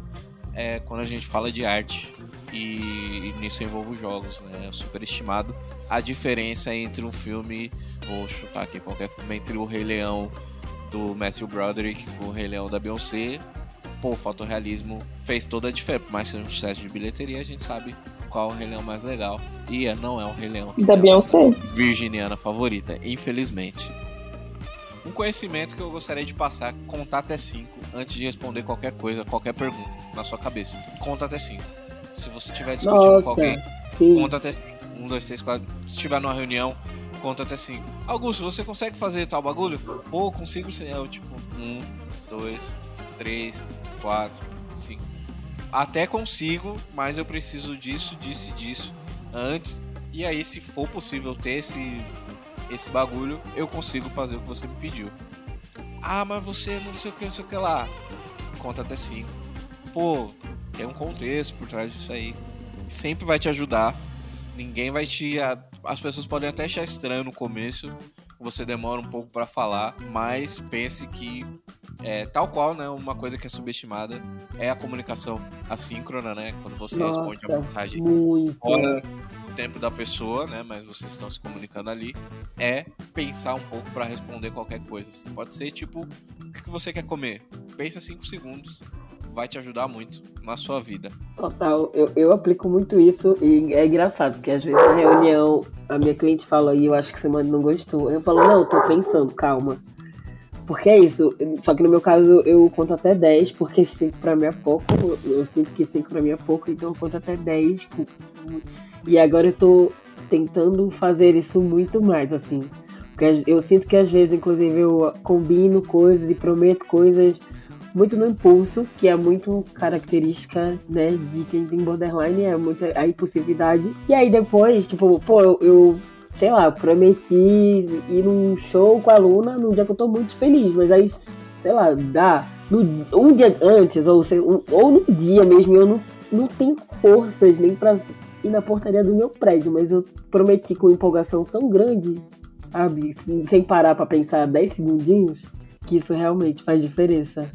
é, quando a gente fala de arte. E, e nisso envolve jogos, né? Superestimado. A diferença entre um filme, vou chutar aqui qualquer filme, entre o Rei Leão do Matthew Broderick com o Rei Leão da Beyoncé. Pô, o fotorrealismo fez toda a diferença. Por mais que seja um sucesso de bilheteria, a gente sabe qual é o Rei Leão mais legal. E é, não é o Rei Leão. Da Beyoncé. Virginiana favorita, infelizmente. Um conhecimento que eu gostaria de passar, contar até 5 antes de responder qualquer coisa, qualquer pergunta na sua cabeça. Conta até 5. Se você estiver discutindo Nossa, com alguém, sim. conta até 5. 1, 2, 3, 4. Se estiver numa reunião, conta até 5. Augusto, você consegue fazer tal bagulho? Pô, consigo sim. Eu, tipo, 1, 2, 3, 4, 5. Até consigo, mas eu preciso disso, disso e disso antes. E aí, se for possível ter esse esse bagulho, eu consigo fazer o que você me pediu. Ah, mas você não sei o que, não sei o que lá. Conta até 5. Pô, tem um contexto por trás disso aí. Sempre vai te ajudar. Ninguém vai te. As pessoas podem até achar estranho no começo. Você demora um pouco para falar, mas pense que é, tal qual, né? Uma coisa que é subestimada é a comunicação assíncrona, né? Quando você Nossa, responde a mensagem muito. fora tempo da pessoa, né? Mas vocês estão se comunicando ali. É pensar um pouco para responder qualquer coisa. Pode ser tipo que você quer comer? Pensa 5 segundos. Vai te ajudar muito na sua vida. Total, eu, eu aplico muito isso e é engraçado, porque às vezes na reunião a minha cliente fala e eu acho que você não gostou. Eu falo, não, eu tô pensando, calma. Porque é isso. Só que no meu caso eu conto até 10, porque 5 pra mim é pouco. Eu sinto que 5 pra mim é pouco, então eu conto até 10. E agora eu tô tentando fazer isso muito mais, assim. Porque eu sinto que às vezes, inclusive, eu combino coisas e prometo coisas muito no impulso, que é muito característica, né, de quem tem borderline, é muita a impulsividade. E aí depois, tipo, pô, eu, eu sei lá, prometi ir num show com a Luna num dia que eu tô muito feliz, mas aí, sei lá, dá. No, um dia antes, ou, sei, ou no dia mesmo, eu não, não tenho forças nem pra ir na portaria do meu prédio, mas eu prometi com empolgação tão grande, sabe, sem parar para pensar 10 segundinhos, que isso realmente faz diferença.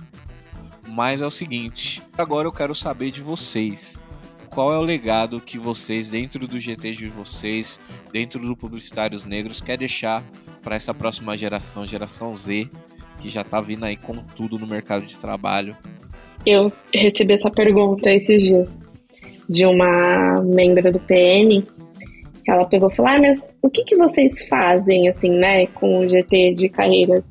Mas é o seguinte, agora eu quero saber de vocês. Qual é o legado que vocês, dentro do GT de vocês, dentro do Publicitários Negros, quer deixar para essa próxima geração, geração Z, que já tá vindo aí com tudo no mercado de trabalho? Eu recebi essa pergunta esses dias de uma membro do PN, ela pegou e falou: ah, mas o que, que vocês fazem, assim, né, com o GT de carreiras?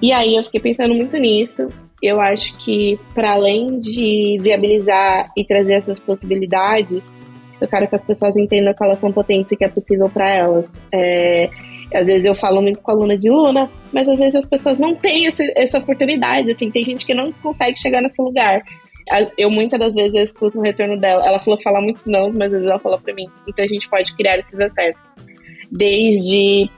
E aí eu fiquei pensando muito nisso eu acho que, para além de viabilizar e trazer essas possibilidades, eu quero que as pessoas entendam que elas são potentes e que é possível para elas. É, às vezes eu falo muito com a aluna de Luna, mas às vezes as pessoas não têm essa, essa oportunidade. Assim, tem gente que não consegue chegar nesse lugar. Eu muitas das vezes eu escuto o retorno dela. Ela falou falar muitos não, mas às vezes ela fala para mim. Então a gente pode criar esses acessos. Desde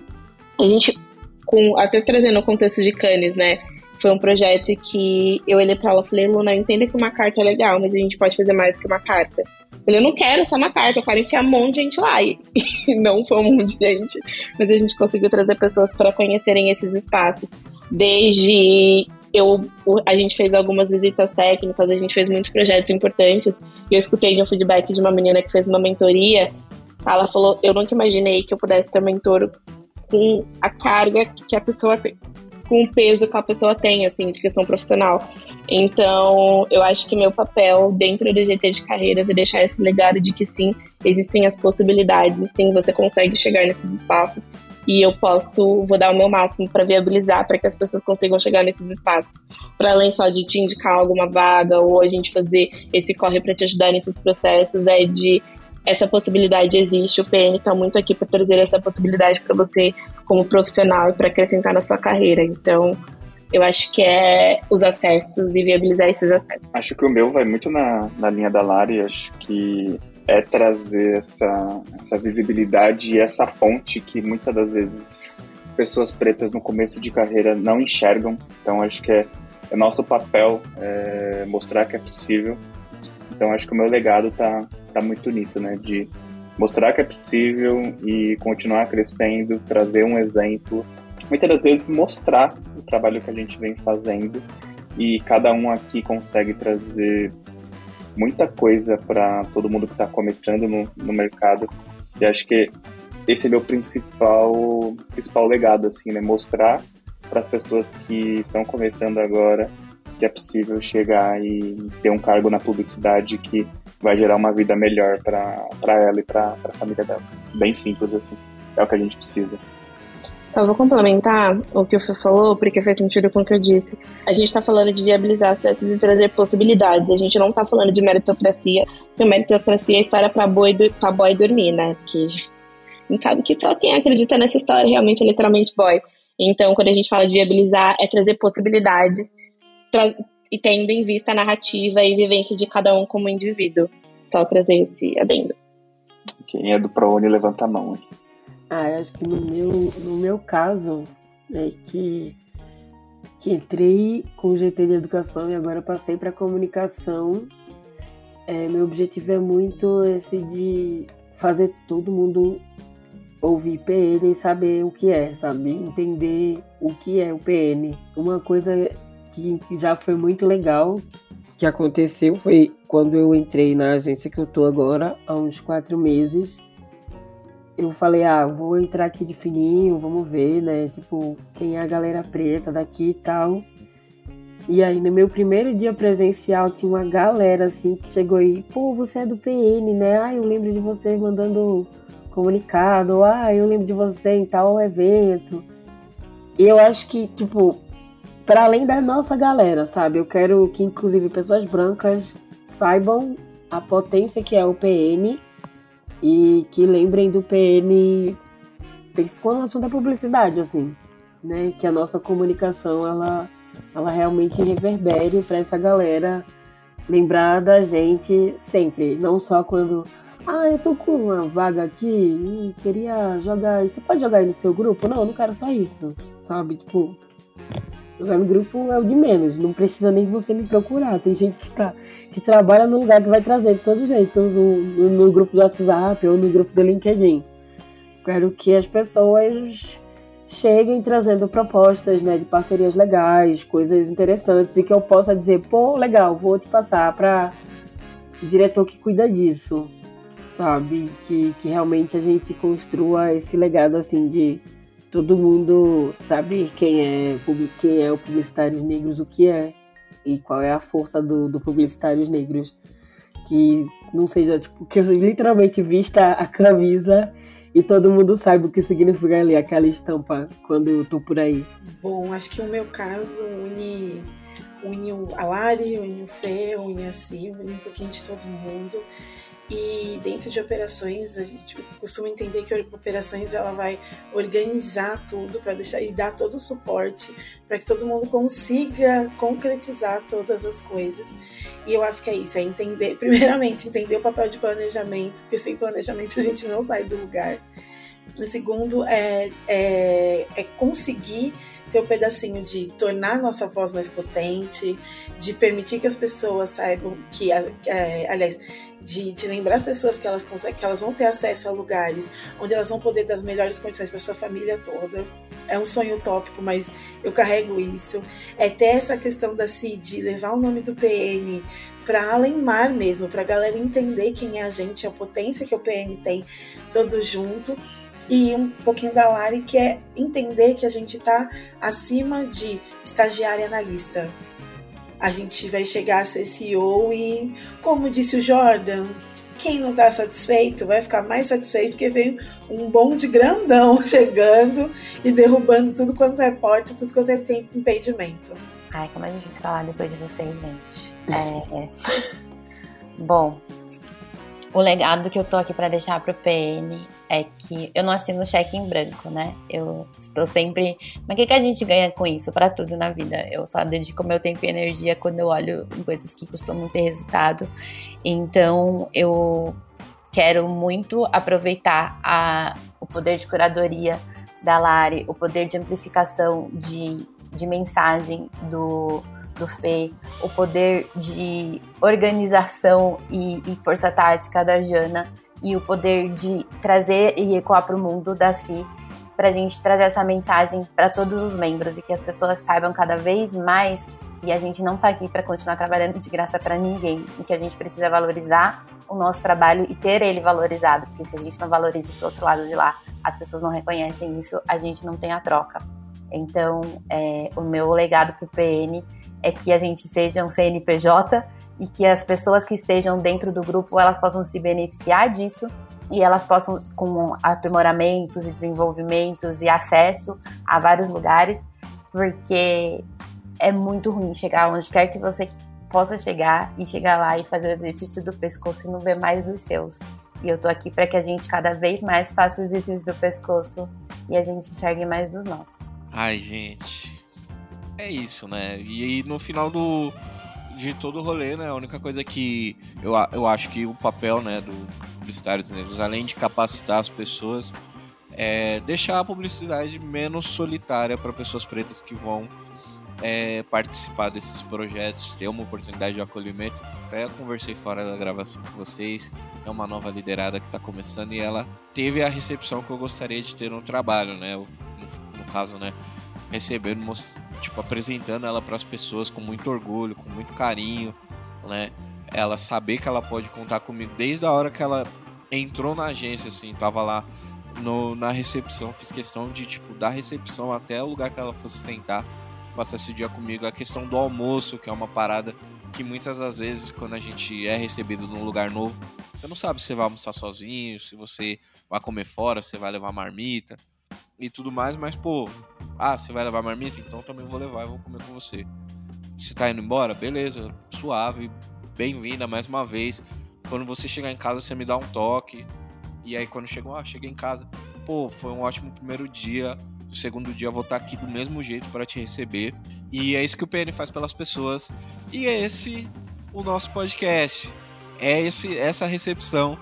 a gente, com, até trazendo o contexto de Cannes, né? Foi um projeto que eu olhei pra ela e falei, Luna, entenda que uma carta é legal, mas a gente pode fazer mais que uma carta. Eu falei, eu não quero só uma carta, eu quero enfiar um monte de gente lá. E não foi um monte de gente, mas a gente conseguiu trazer pessoas para conhecerem esses espaços. Desde eu, a gente fez algumas visitas técnicas, a gente fez muitos projetos importantes. E eu escutei um feedback de uma menina que fez uma mentoria. Ela falou: Eu nunca imaginei que eu pudesse ter um mentor com a carga que a pessoa tem com o peso que a pessoa tem, assim, de questão profissional. Então, eu acho que meu papel dentro do GT de carreiras é deixar esse legado de que sim, existem as possibilidades, sim, você consegue chegar nesses espaços e eu posso, vou dar o meu máximo para viabilizar, para que as pessoas consigam chegar nesses espaços. Para além só de te indicar alguma vaga ou a gente fazer esse corre para te ajudar nesses processos, é de essa possibilidade existe. O PN está muito aqui para trazer essa possibilidade para você, como profissional, e para acrescentar na sua carreira. Então, eu acho que é os acessos e viabilizar esses acessos. Acho que o meu vai muito na, na linha da Lari. Acho que é trazer essa, essa visibilidade e essa ponte que muitas das vezes pessoas pretas no começo de carreira não enxergam. Então, acho que é, é nosso papel é, mostrar que é possível. Então, acho que o meu legado está tá muito nisso, né? De mostrar que é possível e continuar crescendo, trazer um exemplo. Muitas das vezes mostrar o trabalho que a gente vem fazendo e cada um aqui consegue trazer muita coisa para todo mundo que está começando no, no mercado. E acho que esse é meu principal principal legado assim, né? Mostrar para as pessoas que estão começando agora que é possível chegar e ter um cargo na publicidade que vai gerar uma vida melhor para ela e para a família dela. Bem simples assim. É o que a gente precisa. Só vou complementar o que o Fê falou, porque faz sentido com o que eu disse. A gente está falando de viabilizar acessos e trazer possibilidades. A gente não está falando de meritocracia, porque meritocracia é história para boi, pra boy dormir, né? Porque a gente sabe que só quem acredita nessa história realmente é literalmente boy. Então, quando a gente fala de viabilizar, é trazer possibilidades e tendo em vista a narrativa e vivência de cada um como indivíduo. Só trazer esse adendo. Quem é do ProUni levanta a mão. Ah, acho que no meu, no meu caso, é que, que entrei com o GT de Educação e agora passei para comunicação. É, meu objetivo é muito esse de fazer todo mundo ouvir PN e saber o que é, sabe? Entender o que é o PN. Uma coisa que já foi muito legal que aconteceu foi quando eu entrei na agência que eu tô agora, há uns quatro meses. Eu falei, ah, vou entrar aqui de fininho, vamos ver, né? Tipo, quem é a galera preta daqui e tal. E aí, no meu primeiro dia presencial, tinha uma galera assim que chegou aí, pô, você é do PN, né? Ah, eu lembro de você mandando comunicado, ah, eu lembro de você em tal evento. E eu acho que, tipo, para além da nossa galera, sabe? Eu quero que, inclusive, pessoas brancas saibam a potência que é o PN e que lembrem do PN quando o assunto é publicidade, assim, né? Que a nossa comunicação, ela, ela realmente reverbere para essa galera lembrar da gente sempre, não só quando ah, eu tô com uma vaga aqui e queria jogar. Você pode jogar aí no seu grupo? Não, eu não quero só isso. Sabe? Tipo, jogar no grupo é o de menos. Não precisa nem você me procurar. Tem gente que, tá, que trabalha no lugar que vai trazer de todo jeito, no, no, no grupo do WhatsApp ou no grupo do LinkedIn. Quero que as pessoas cheguem trazendo propostas né, de parcerias legais, coisas interessantes e que eu possa dizer, pô, legal, vou te passar para o diretor que cuida disso sabe? Que, que realmente a gente construa esse legado assim de todo mundo saber quem é, quem é o Publicitários Negros, o que é e qual é a força do, do Publicitários Negros. Que não seja, tipo, que literalmente vista a camisa e todo mundo saiba o que significa ali aquela estampa quando eu tô por aí. Bom, acho que o meu caso une, une a Lari, une o Fê, une a Silvia, une um pouquinho de todo mundo. E dentro de operações, a gente costuma entender que operações ela vai organizar tudo para deixar e dar todo o suporte para que todo mundo consiga concretizar todas as coisas. E eu acho que é isso, é entender, primeiramente, entender o papel de planejamento, porque sem planejamento a gente não sai do lugar. E segundo, é, é, é conseguir ter o um pedacinho de tornar nossa voz mais potente, de permitir que as pessoas saibam que, é, aliás, de, de, lembrar as pessoas que elas que elas vão ter acesso a lugares onde elas vão poder dar as melhores condições para sua família toda. É um sonho utópico, mas eu carrego isso. É ter essa questão da CID, levar o nome do PN para além mar mesmo, para a galera entender quem é a gente, a potência que o PN tem todo junto e um pouquinho da Lari, que é entender que a gente está acima de estagiário e analista. A gente vai chegar a ser CEO e, como disse o Jordan, quem não está satisfeito vai ficar mais satisfeito porque veio um bonde grandão chegando e derrubando tudo quanto é porta, tudo quanto é tempo impedimento. Ai, como é difícil falar depois de vocês, gente. É... Bom, o legado que eu tô aqui para deixar pro PN é que eu não assino cheque em branco, né? Eu estou sempre. Mas o que, que a gente ganha com isso? Para tudo na vida. Eu só dedico meu tempo e energia quando eu olho em coisas que costumam ter resultado. Então eu quero muito aproveitar a, o poder de curadoria da Lari, o poder de amplificação de, de mensagem do do Fê, o poder de organização e, e força tática da Jana e o poder de trazer e ecoar para o mundo da Si, para a gente trazer essa mensagem para todos os membros e que as pessoas saibam cada vez mais que a gente não está aqui para continuar trabalhando de graça para ninguém e que a gente precisa valorizar o nosso trabalho e ter ele valorizado, porque se a gente não valoriza do outro lado de lá, as pessoas não reconhecem isso, a gente não tem a troca. Então, é, o meu legado para o PN é que a gente seja um CNPJ e que as pessoas que estejam dentro do grupo elas possam se beneficiar disso e elas possam com aprimoramentos e desenvolvimentos e acesso a vários lugares, porque é muito ruim chegar onde quer que você possa chegar e chegar lá e fazer o exercício do pescoço e não ver mais os seus. E eu tô aqui para que a gente cada vez mais faça o exercício do pescoço e a gente enxergue mais dos nossos. Ai, gente, é isso, né? E no final do de todo o rolê, né? A única coisa que eu, eu acho que o papel, né, do publicitário negros, além de capacitar as pessoas, é deixar a publicidade menos solitária para pessoas pretas que vão é, participar desses projetos, ter uma oportunidade de acolhimento. Até conversei fora da gravação com vocês. É uma nova liderada que está começando e ela teve a recepção que eu gostaria de ter no trabalho, né? No, no caso, né? Recebendo tipo, apresentando ela para as pessoas com muito orgulho, com muito carinho, né? Ela saber que ela pode contar comigo desde a hora que ela entrou na agência, assim, tava lá no, na recepção, fiz questão de, tipo, da recepção até o lugar que ela fosse sentar, passar esse dia comigo. A questão do almoço, que é uma parada que muitas das vezes, quando a gente é recebido num lugar novo, você não sabe se você vai almoçar sozinho, se você vai comer fora, se vai levar marmita e tudo mais, mas pô, ah, você vai levar marmita? Então também vou levar e vou comer com você. Se tá indo embora, beleza, suave, bem-vinda mais uma vez. Quando você chegar em casa, você me dá um toque. E aí quando chegou, ah, cheguei em casa, pô, foi um ótimo primeiro dia. O segundo dia eu vou estar aqui do mesmo jeito para te receber. E é isso que o PN faz pelas pessoas. E é esse o nosso podcast. É esse essa recepção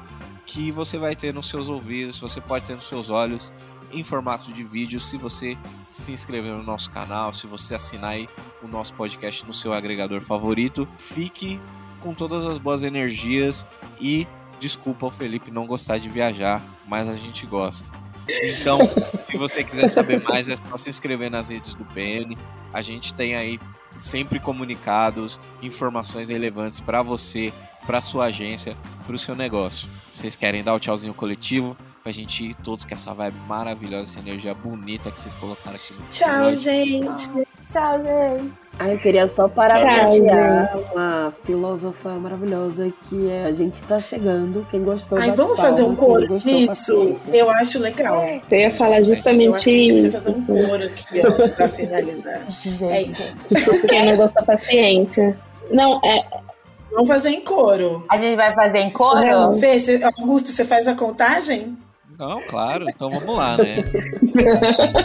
que você vai ter nos seus ouvidos, você pode ter nos seus olhos em formato de vídeo se você se inscrever no nosso canal, se você assinar aí o nosso podcast no seu agregador favorito. Fique com todas as boas energias e desculpa o Felipe não gostar de viajar, mas a gente gosta. Então, se você quiser saber mais, é só se inscrever nas redes do PN. A gente tem aí sempre comunicados, informações relevantes para você, para sua agência, para o seu negócio. Vocês querem dar o tchauzinho coletivo? pra gente ir todos com essa vibe maravilhosa, essa energia bonita que vocês colocaram aqui nesse Tchau, gente. Tchau, gente. Ah, eu queria só parabenizar uma filósofa maravilhosa que é a gente tá chegando. Quem gostou Ai, vamos palma, fazer um coro disso? paciência. Eu acho legal. Eu ia falar Eu acho justamente que a gente isso. fazer um coro aqui, ó, pra finalizar. É Gente, isso. Quem não gostou, paciência. Não, é. Vamos fazer em coro. a gente vai fazer em coro? Fê, você- Augusto, você faz a contagem? Não, claro, então vamos lá, né?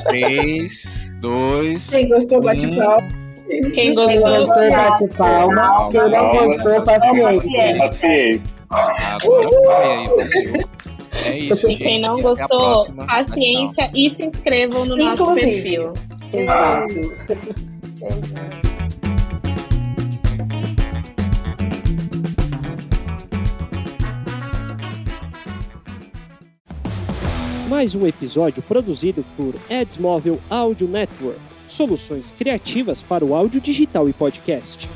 3, 2, Quem gostou, bate Hum. palma. Quem Quem gostou, gostou, bate palma. Quem não gostou, paciência. Paciência. agora vai aí. É isso, gente. Quem não gostou, paciência e se inscrevam no nosso Inclusive. perfil. Exato. Beijo. Mais um episódio produzido por Edsmóvel Audio Network. Soluções criativas para o áudio digital e podcast.